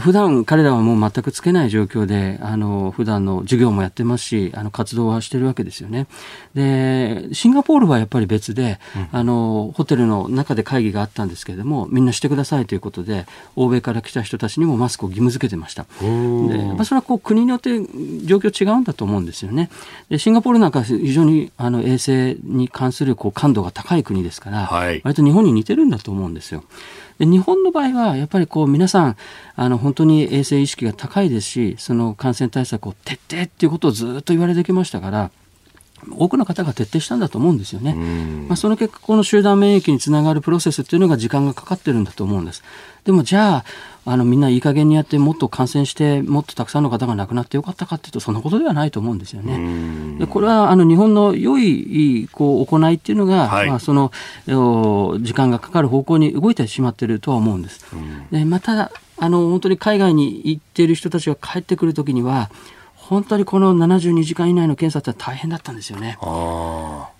[SPEAKER 4] 普段彼らはもう全くつけない状況で、あの、普段の授業もやってますし、あの、活動はしてるわけですよね。で、シンガポールはやっぱり別で、うん、あの、ホテルの中で会議があったんですけれども、みんなしてくださいということで、欧米から来た人たちにもマスクを義務付けてました。で、まあ、それはこう国によって状況違うんだと思うんですよね。で、シンガポールなんか非常にあの衛生に関するこう感度が高い国ですから、はい、割と日本に似てるんだと思うんですよ。で日本の場合はやっぱりこう皆さんあの本当に衛生意識が高いですしその感染対策を徹底っていうことをずっと言われてきましたから多くの方が徹底したんだと思うんですよね。まあ、その結果、この集団免疫につながるプロセスっていうのが時間がかかってるんだと思うんです。でもじゃあ、あのみんないい加減にやってもっと感染してもっとたくさんの方が亡くなってよかったかっていうとそんなことではないと思うんですよね。でこれはあの日本の良いこう行いっていうのが、はい、まあ、その時間がかかる方向に動いてしまっているとは思うんです。でまたあの本当に海外に行っている人たちが帰ってくるときには本当にこの72時間以内の検査って大変だったんですよね。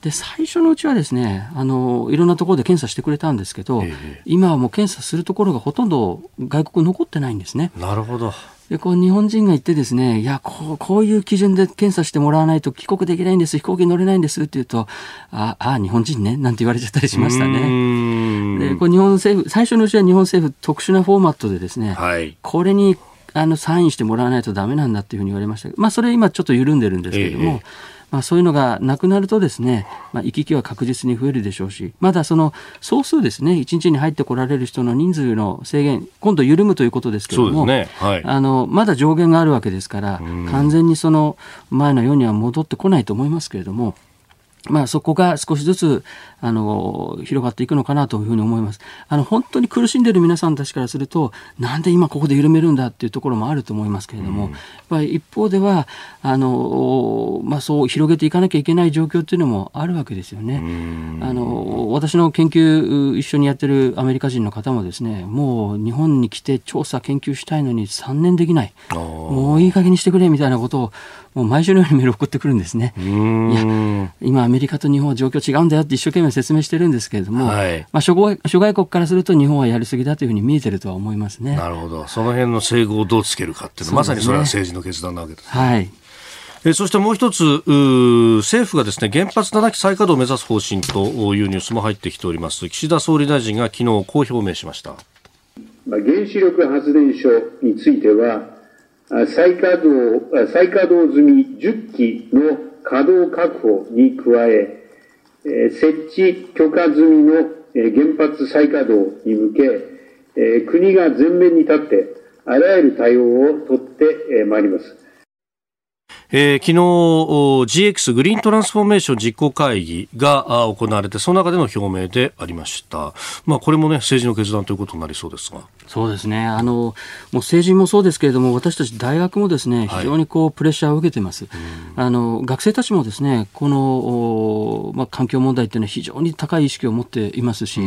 [SPEAKER 4] で最初のうちはですねあのいろんなところで検査してくれたんですけど、えー、今はもう検査するところがほとんど外国残ってないんですね。
[SPEAKER 1] なるほど
[SPEAKER 4] でこう日本人が行ってですねいやこうこういう基準で検査してもらわないと帰国できないんです飛行機に乗れないんですって言うとああ日本人ねなんて言われちゃったりしましたね。でこう日本政府最初のうちは日本政府特殊なフォーマットでですね、はい、これにあのサインしてもらわないとダメなんだっていうふうに言われましたまあ、それ今ちょっと緩んでるんですけれども、ええ、まあ、そういうのがなくなるとですね、まあ、行き来は確実に増えるでしょうしまだその総数ですね1日に入ってこられる人の人数の制限今度緩むということですけれども、ね。はい、あのまだ上限があるわけですから完全にその前のようには戻ってこないと思いますけれども。まあ、そこが少しずつあの広がっていくのかなというふうに思います。あの本当に苦しんでいる皆さんたちからするとなんで今ここで緩めるんだっていうところもあると思いますけれども、うん、やっぱり一方ではあの、まあ、そう広げていかなきゃいけない状況っていうのもあるわけですよね。あの私の研究一緒にやってるアメリカ人の方もですねもう日本に来て調査研究したいのに3年できない。もういい加減にしてくれみたいなことをもう毎週のようにメール送ってくるんですね。いや、今アメリカと日本は状況違うんだよって一生懸命説明してるんですけれども、はい、まあ諸外諸外国からすると日本はやりすぎだというふうに見えてるとは思いますね。
[SPEAKER 1] なるほど。その辺の整合をどうつけるかっていうのは、まさにそれは政治の決断なわけです、ね。はい。えそしてもう一つ政府がですね原発7基再稼働を目指す方針というニュースも入ってきております岸田総理大臣が昨日こう表明しました
[SPEAKER 6] 原子力発電所については再稼働、再稼働済み10基の稼働確保に加え、設置許可済みの原発再稼働に向け、国が前面に立って、あらゆる対応を取ってまいります。
[SPEAKER 1] えー、昨日 GX グリーントランスフォーメーション実行会議が行われてその中での表明でありました、まあ、これもね政治の決断ということになりそうですが
[SPEAKER 4] そうですね。あのもう政治もそうですけれども私たち大学もですね非常にこうプレッシャーを受けています、はい、あの学生たちもですねこの、まあ、環境問題っていうのは非常に高い意識を持っていますし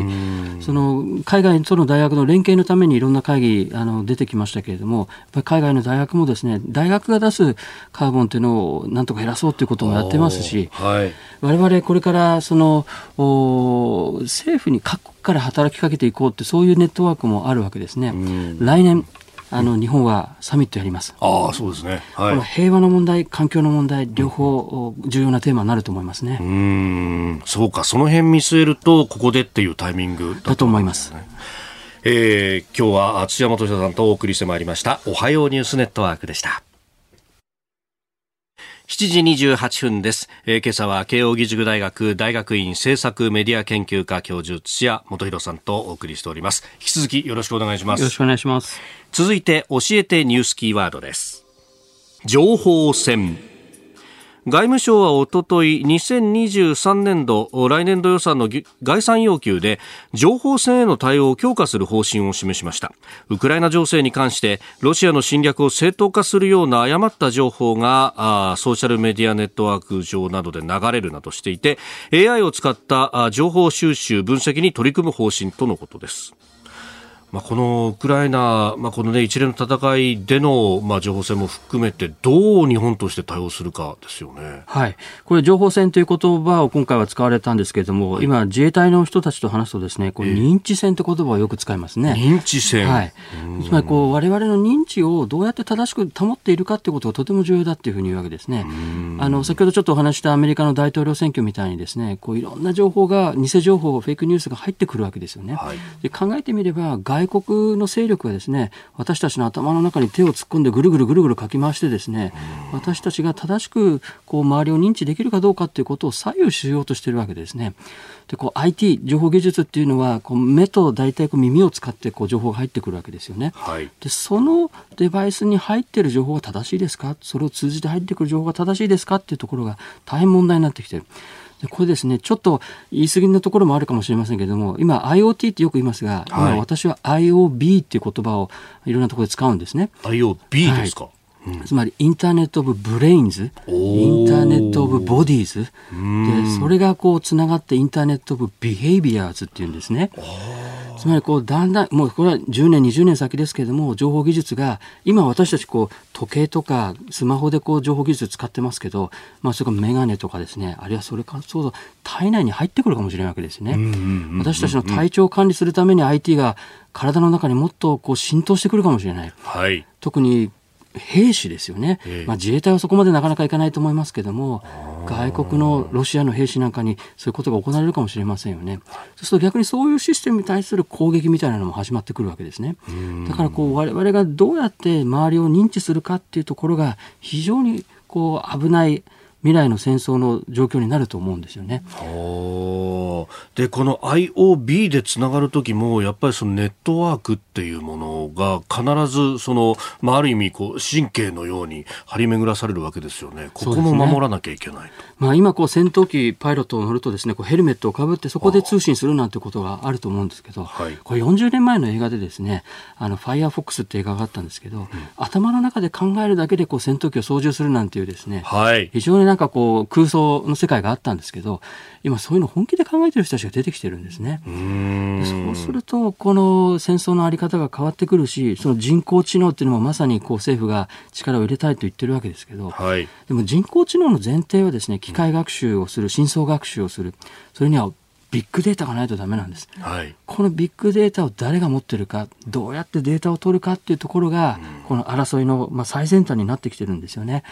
[SPEAKER 4] その海外との大学の連携のためにいろんな会議あの出てきましたけれどもやっぱり海外の大学もですね大学が出すカーボンっていうのをなんとか減らそうということもやってますし、はい、我々これからその政府に各国から働きかけていこうってそういうネットワークもあるわけですね。来年あの日本はサミットやります。
[SPEAKER 1] ああ、そうですね。
[SPEAKER 4] はい、この平和の問題、環境の問題、両方重要なテーマになると思いますね。う
[SPEAKER 1] ん、そうか、その辺見据えると、ここでっていうタイミング
[SPEAKER 4] だと思います。
[SPEAKER 1] えー、今日は土山敏さんとお送りしてまいりました。おはようニュースネットワークでした。7時28分です、えー、今朝は慶應義塾大学大学院政策メディア研究科教授土屋元弘さんとお送りしております。引き続きよろしくお願いします。
[SPEAKER 4] よろしくお願いします。
[SPEAKER 1] 続いて教えてニュースキーワードです。情報戦外務省はおととい2023年度来年度予算の概算要求で情報戦への対応を強化する方針を示しました。ウクライナ情勢に関してロシアの侵略を正当化するような誤った情報がソーシャルメディアネットワーク上などで流れるなどしていて AI を使った情報収集分析に取り組む方針とのことです。まあ、このウクライナ、まあ、この、ね、一連の戦いでの、まあ、情報戦も含めてどう日本として対応するかですよね、
[SPEAKER 4] はい、これ、情報戦という言葉を今回は使われたんですけれども、はい、今、自衛隊の人たちと話すとですねこれ認知戦という言葉をよく使いますね。
[SPEAKER 1] 認知戦、
[SPEAKER 4] はい、つまりこう我々の認知をどうやって正しく保っているかということがとても重要だというふうに言うわけですね。あの先ほどちょっとお話したアメリカの大統領選挙みたいにですねこういろんな情報が偽情報、フェイクニュースが入ってくるわけですよね。はい、で考えてみれば外国の勢力がですね私たちの頭の中に手を突っ込んでぐるぐるぐるぐるかき回してですね私たちが正しくこう周りを認知できるかどうかということを左右しようとしているわけですね。でこう IT 情報技術っていうのはこう目と大体こう耳を使ってこう情報が入ってくるわけですよね。はい、でそのデバイスに入っている情報が正しいですか？それを通じて入ってくる情報が正しいですか？っていうところが大変問題になってきている。これですね、ちょっと言い過ぎなところもあるかもしれませんけれども、今 IoT ってよく言いますが、はい、今私は IOB っていう言葉をいろんなところで使うんですね。
[SPEAKER 1] IoB ですか、
[SPEAKER 4] はいつまり Internet of Brains。 Internet of Bodies。でそれがこうつながって Internet of Behaviors っていうんですね。つまりこうだんだんもうこれは10年20年先ですけれども情報技術が今私たちこう時計とかスマホでこう情報技術使ってますけど、まあ、それから眼鏡とかですね。あるいはそれからそうだ体内に入ってくるかもしれないわけですね。私たちの体調を管理するために IT が体の中にもっとこう浸透してくるかもしれない。はい、特に兵士ですよね、まあ、自衛隊はそこまでなかなかいかないと思いますけれども、外国のロシアの兵士なんかにそういうことが行われるかもしれませんよね。そうすると逆にそういうシステムに対する攻撃みたいなのも始まってくるわけですね。だからこう我々がどうやって周りを認知するかっていうところが非常にこう危ない未来の戦争の状況になると思うんですよね。
[SPEAKER 1] でこの IOB でつながる時もやっぱりそのネットワークっていうものが必ずその、まあ、ある意味こう神経のように張り巡らされるわけですよね。ここも守らなきゃいけない、ね、
[SPEAKER 4] まあ、今こう戦闘機パイロットを乗るとですねこうヘルメットをかぶってそこで通信するなんてことがあると思うんですけど、はい、これ40年前の映画でですねあのファイアフォックスって映画があったんですけど、うん、頭の中で考えるだけでこう戦闘機を操縦するなんていうですね、はい、非常になんかこう空想の世界があったんですけど今そういうの本気で考えてる人たちが出てきてるんですね。そうするとこの戦争のあり方が変わってくるしその人工知能っていうのもまさにこう政府が力を入れたいと言ってるわけですけど、はい、でも人工知能の前提はですね機械学習をする深層学習をする。それにはビッグデータがないとダメなんです、はい、このビッグデータを誰が持ってるかどうやってデータを取るかっていうところが、この争いの、まあ、最先端になってきてるんですよね。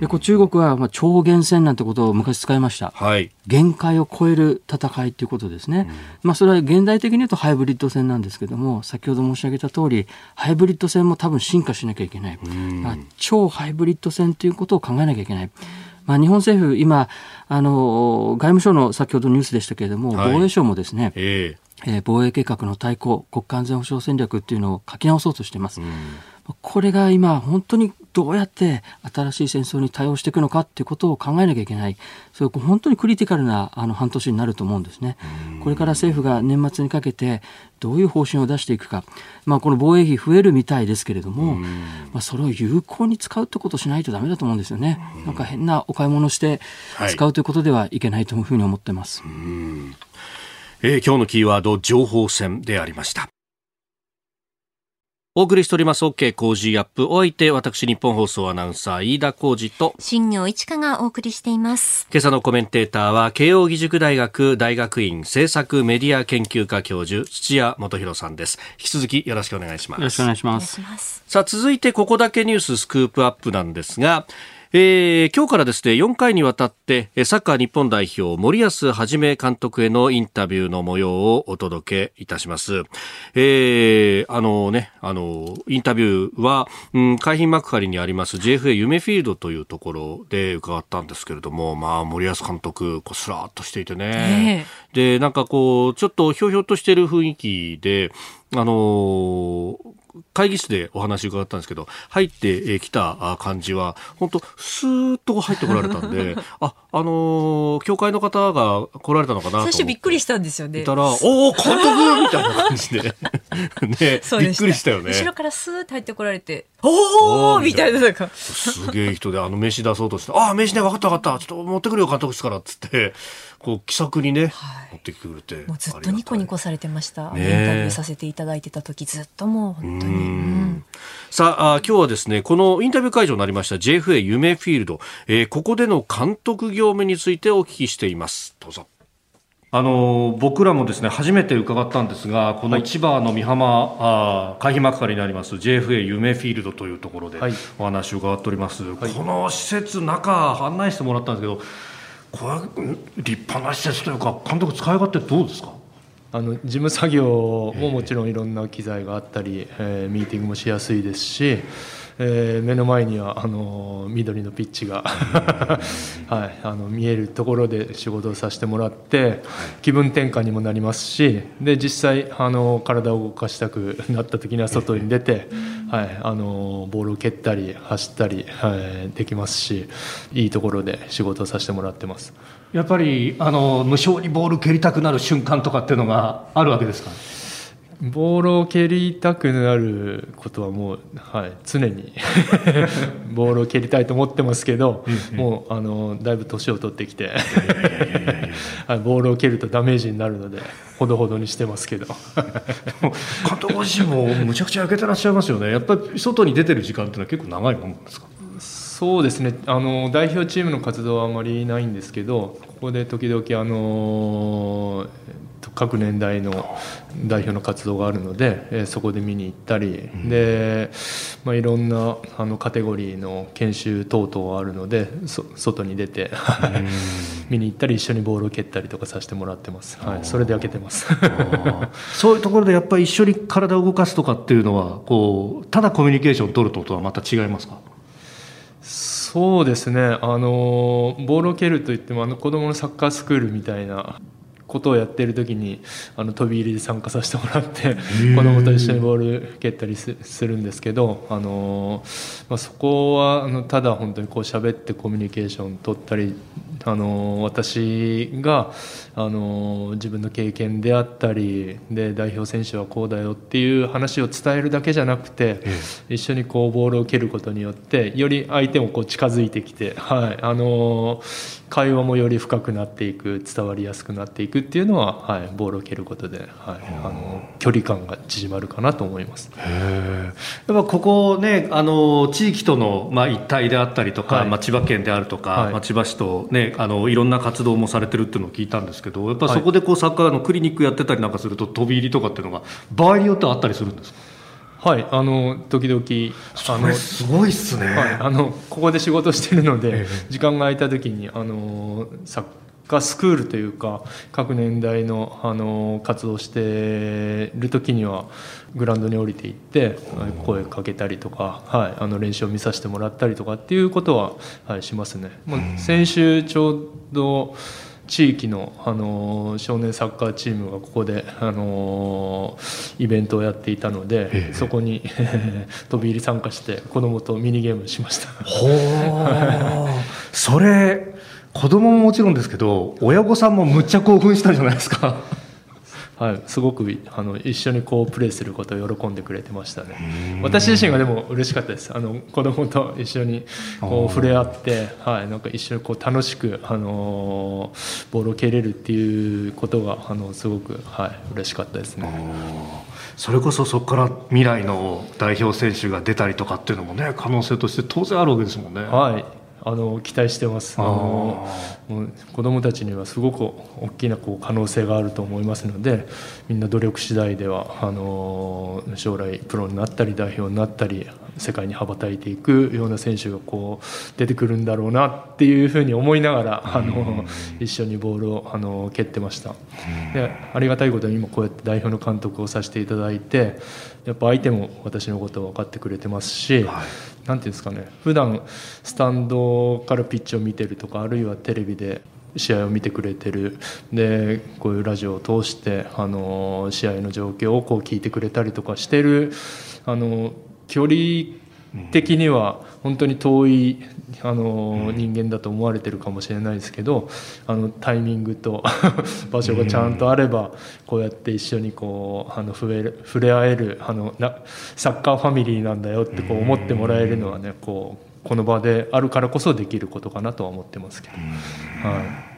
[SPEAKER 4] でこう中国は、まあ、超限戦なんてことを昔使いました、はい、限界を超える戦いということですね、まあ、それは現代的に言うとハイブリッド戦なんですけども先ほど申し上げた通りハイブリッド戦も多分進化しなきゃいけない、まあ、超ハイブリッド戦ということを考えなきゃいけない。まあ、日本政府、今あの、外務省の先ほどニュースでしたけれども、はい、防衛省もですね、えー、えー、防衛計画の対抗、国家安全保障戦略っていうのを書き直そうとしています。うんこれが今本当にどうやって新しい戦争に対応していくのかっていうことを考えなきゃいけない。それ本当にクリティカルなあの半年になると思うんですね。これから政府が年末にかけてどういう方針を出していくか。まあこの防衛費増えるみたいですけれども、まあそれを有効に使うってことをしないとダメだと思うんですよね。なんか変なお買い物して使うということではいけないというふうに思ってます。はい、
[SPEAKER 1] えー、今日のキーワード情報戦でありました。お送りしております。OK 工事アップ。お相手私日本放送アナウンサー飯田浩二と
[SPEAKER 5] 新業一華がお送りしています。
[SPEAKER 1] 今朝のコメンテーターは慶應義塾大学大学院政策メディア研究科教授土屋元博さんです。引き続きよろしくお願いします。
[SPEAKER 4] よろしくお願いします。
[SPEAKER 1] さあ続いてここだけニューススクープアップなんですがえー、今日からですね4回にわたってサッカー日本代表森保一監督へのインタビューの模様をお届けいたします。えー、あのね、あのインタビューは、うん、海浜幕張にあります JFA 夢フィールドというところで伺ったんですけれども、まあ森保監督こうスラーっとしていてね、えー、でなんかこうちょっとひょうひょうとしている雰囲気で、あのー会議室でお話伺ったんですけど、入ってきた感じは、本当スーッと入ってこられたんで、あ、あのー、教会の方が来られたのかなと最
[SPEAKER 2] 初びっくりしたんですよね。
[SPEAKER 1] いたら、おお、監督みたいな感じで。ね、びっくりしたよね。
[SPEAKER 2] 後ろからスーッと入ってこられて、おおみたいな、なんか。
[SPEAKER 1] すげえ人で、あの、飯出そうとして、ああ、飯ね、分かった分かった、ちょっと持ってくるよ、監督室から、つって、こう気さくにね、はい、持ってきてくれて
[SPEAKER 2] もうずっとニコニコされてました、ね、インタビューさせていただいてた時ずっともう本当に、うん、
[SPEAKER 1] さあ今日はですねこのインタビュー会場になりました JFA 夢フィールド、えー、ここでの監督業務についてお聞きしています。どうぞ。あの僕らもですね初めて伺ったんですがこの千葉の美浜、はい、海浜幕張にあります JFA 夢フィールドというところでお話を伺っております、はい、この施設中案内してもらったんですけどこれ立派な施設というか監督使い勝手どうですか？
[SPEAKER 7] あの事務作業ももちろんいろんな機材があったり、えー、ミーティングもしやすいですしえー、目の前にはあの緑のピッチが はい、あの見えるところで仕事をさせてもらって気分転換にもなりますしで実際あの体を動かしたく なった時には外に出て、はい、あのボールを蹴ったり走ったり、はい、できますしいいところで仕事をさせてもらってます
[SPEAKER 1] やっぱりあの無償にボール蹴りたくなる瞬間とかっていうのがあるわけですか？
[SPEAKER 7] ボールを蹴りたくなることはもう、はい、常に。ボールを蹴りたいと思ってますけど、もうあのだいぶ年を取ってきて。ボールを蹴るとダメージになるのでほどほどにしてますけど。
[SPEAKER 1] 監督自身もむちゃくちゃ焼けてらっしゃいますよね。やっぱり外に出てる時間っていうのは結構長いものですか？
[SPEAKER 7] そうですね。あの代表チームの活動はあまりないんですけどここで時々あの各年代の代表の活動があるので、えー、そこで見に行ったり、うん、で、まあ、いろんなあのカテゴリーの研修等々あるので外に出て 見に行ったり一緒にボールを蹴ったりとかさせてもらってます、はい、それで開けてます。
[SPEAKER 1] そういうところでやっぱり一緒に体を動かすとかっていうのはこうただコミュニケーションを取るととはまた違いますか？
[SPEAKER 7] そうですね。あのボールを蹴るといってもあの子どものサッカースクールみたいなことをやってる時にあの飛び入りで参加させてもらって子供と一緒にボール蹴ったりするんですけど、あのまあ、そこはあのただ本当にこう喋ってコミュニケーション取ったり、あの私が、あの自分の経験であったりで代表選手はこうだよっていう話を伝えるだけじゃなくて、一緒にこうボールを蹴ることによってより相手もこう近づいてきて、はい。あの会話もより深くなっていく伝わりやすくなっていくっていうのは、はい、ボールを蹴ることで、はい、あの距離感が縮まるかなと思います。
[SPEAKER 1] やっぱここねあの地域との、まあ、一体であったりとか、はい、まあ、千葉県であるとか、はい。まあ、千葉市と、ね、あのいろんな活動もされてるっていうのを聞いたんですけどやっぱそこでこうサッカーのクリニックやってたりなんかすると飛び入りとかっていうのが場合によってはあったりするんですか？
[SPEAKER 7] はい、あの時々
[SPEAKER 1] あのすごいっすね、はい、
[SPEAKER 7] あのここで仕事してるので、時間が空いた時にあのサッカースクールというか各年代のあの活動してる時にはグラウンドに降りていって声かけたりとか、はい、あの練習を見させてもらったりとかっていうことは、はい、しますね。もう先週ちょうど地域の、あの少年サッカーチームがここで、あのイベントをやっていたので、え。そこに 飛び入り参加して子供とミニゲームしました。ほ
[SPEAKER 1] それ子供ももちろんですけど親御さんもむっちゃ興奮したんじゃないですか
[SPEAKER 7] はい、すごくあの一緒にこうプレーすることを喜んでくれてましたね。私自身がでも嬉しかったです。あの子供と一緒にこう触れ合って、はい、なんか一緒にこう楽しく、あのボールを蹴れるっていうことがあのすごく、はい、嬉しかったですね。
[SPEAKER 1] それこそそこから未来の代表選手が出たりとかっていうのもね可能性として当然あるわけですもんね。
[SPEAKER 7] はいあの期待してます。あの子どもたちにはすごく大きなこう可能性があると思いますので、みんな努力次第ではあの将来プロになったり代表になったり世界に羽ばたいていくような選手がこう出てくるんだろうなっていうふうに思いながらあの一緒にボールをあの蹴ってました。でありがたいことに今こうやって代表の監督をさせていただいて、やっぱ相手も私のことを分かってくれてますし。はいなんていうんですかね。普段スタンドからピッチを見てるとかあるいはテレビで試合を見てくれてる。でこういうラジオを通してあの試合の状況をこう聞いてくれたりとかしてる。あの距離的には本当に遠いあの人間だと思われてるかもしれないですけどあのタイミングと 場所がちゃんとあればこうやって一緒にこうあの触れ触れ合えるあのなサッカーファミリーなんだよってこう思ってもらえるのはねこうこの場であるからこそできることかなとは思ってますけど。はい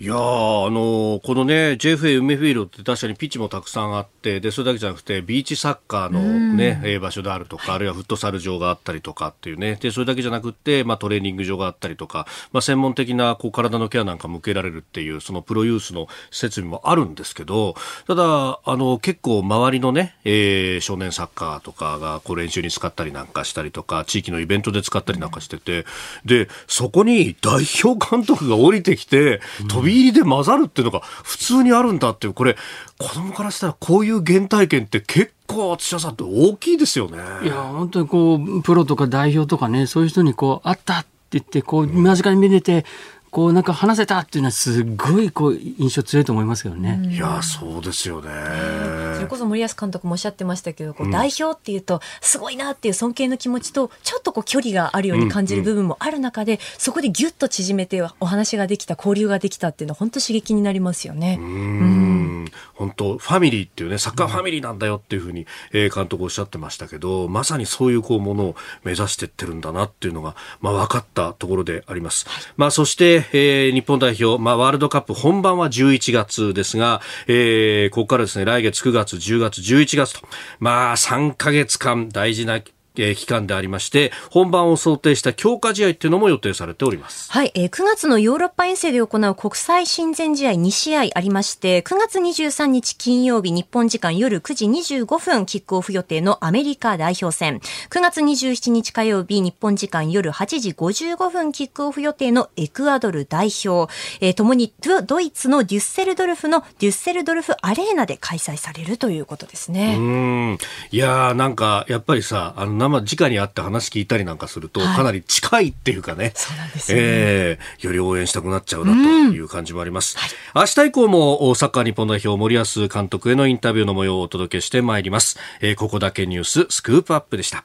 [SPEAKER 1] いやあのこのね JFA 梅フィールドって確かにピッチもたくさんあってでそれだけじゃなくてビーチサッカーのね、え場所であるとかあるいはフットサル場があったりとかっていうね。でそれだけじゃなくて、まあ、トレーニング場があったりとか、まあ、専門的なこう体のケアなんか向けられるっていうそのプロユースの設備もあるんですけどただあの結構周りのね、えー、少年サッカーとかがこう練習に使ったりなんかしたりとか地域のイベントで使ったりなんかしててでそこに代表監督が降りてきて、飛び入りで混ざるっていうのが普通にあるんだっていう、これ、子供からしたらこういう原体験って結構、土屋さんって大きいですよね。
[SPEAKER 4] いや、本当にこう、プロとか代表とかね、そういう人にこう、あったって言って、こう、間近に見れて、こうなんか話せたっていうのはすごいこう印象強いと思いますけどね。
[SPEAKER 1] いやそうですよね。
[SPEAKER 2] それこそ森保監督もおっしゃってましたけど、こう代表っていうとすごいなっていう尊敬の気持ちとちょっとこう距離があるように感じる部分もある中で、そこでギュッと縮めてお話ができた交流ができたっていうのは本当刺激になりますよね。うん
[SPEAKER 1] 本当ファミリーっていうねサッカーファミリーなんだよっていうふうに、えー、監督おっしゃってましたけど、まさにそういうこうものを目指してってるんだなっていうのがまあ分かったところであります。まあそしてえー、日本代表、まあ、ワールドカップ本番は11月ですが、えー、ここからですね、来月9月、10月、11月と、まあ、3ヶ月間大事なえ期間でありまして、本番を想定した強化試合っていうのも予定されております。
[SPEAKER 2] はい、えー、9月のヨーロッパ遠征で行う国際親善試合2試合ありまして、9月23日金曜日日本時間夜9時25分キックオフ予定のアメリカ代表戦、9月27日火曜日日本時間夜8時55分キックオフ予定のエクアドル代表、えー、ともにドイツのデュッセルドルフのデュッセルドルフアレーナで開催されるということですね。
[SPEAKER 1] うん。いやーなんかやっぱりさ、あの生直に会って話聞いたりなんかすると、かなり近いっていうかね、
[SPEAKER 2] そうなんですね、
[SPEAKER 1] えー、より応援したくなっちゃうなという感じもあります。うん、明日以降もサッカー日本代表森保監督へのインタビューの模様をお届けしてまいります。えー、ここだけニューススクープアップでした。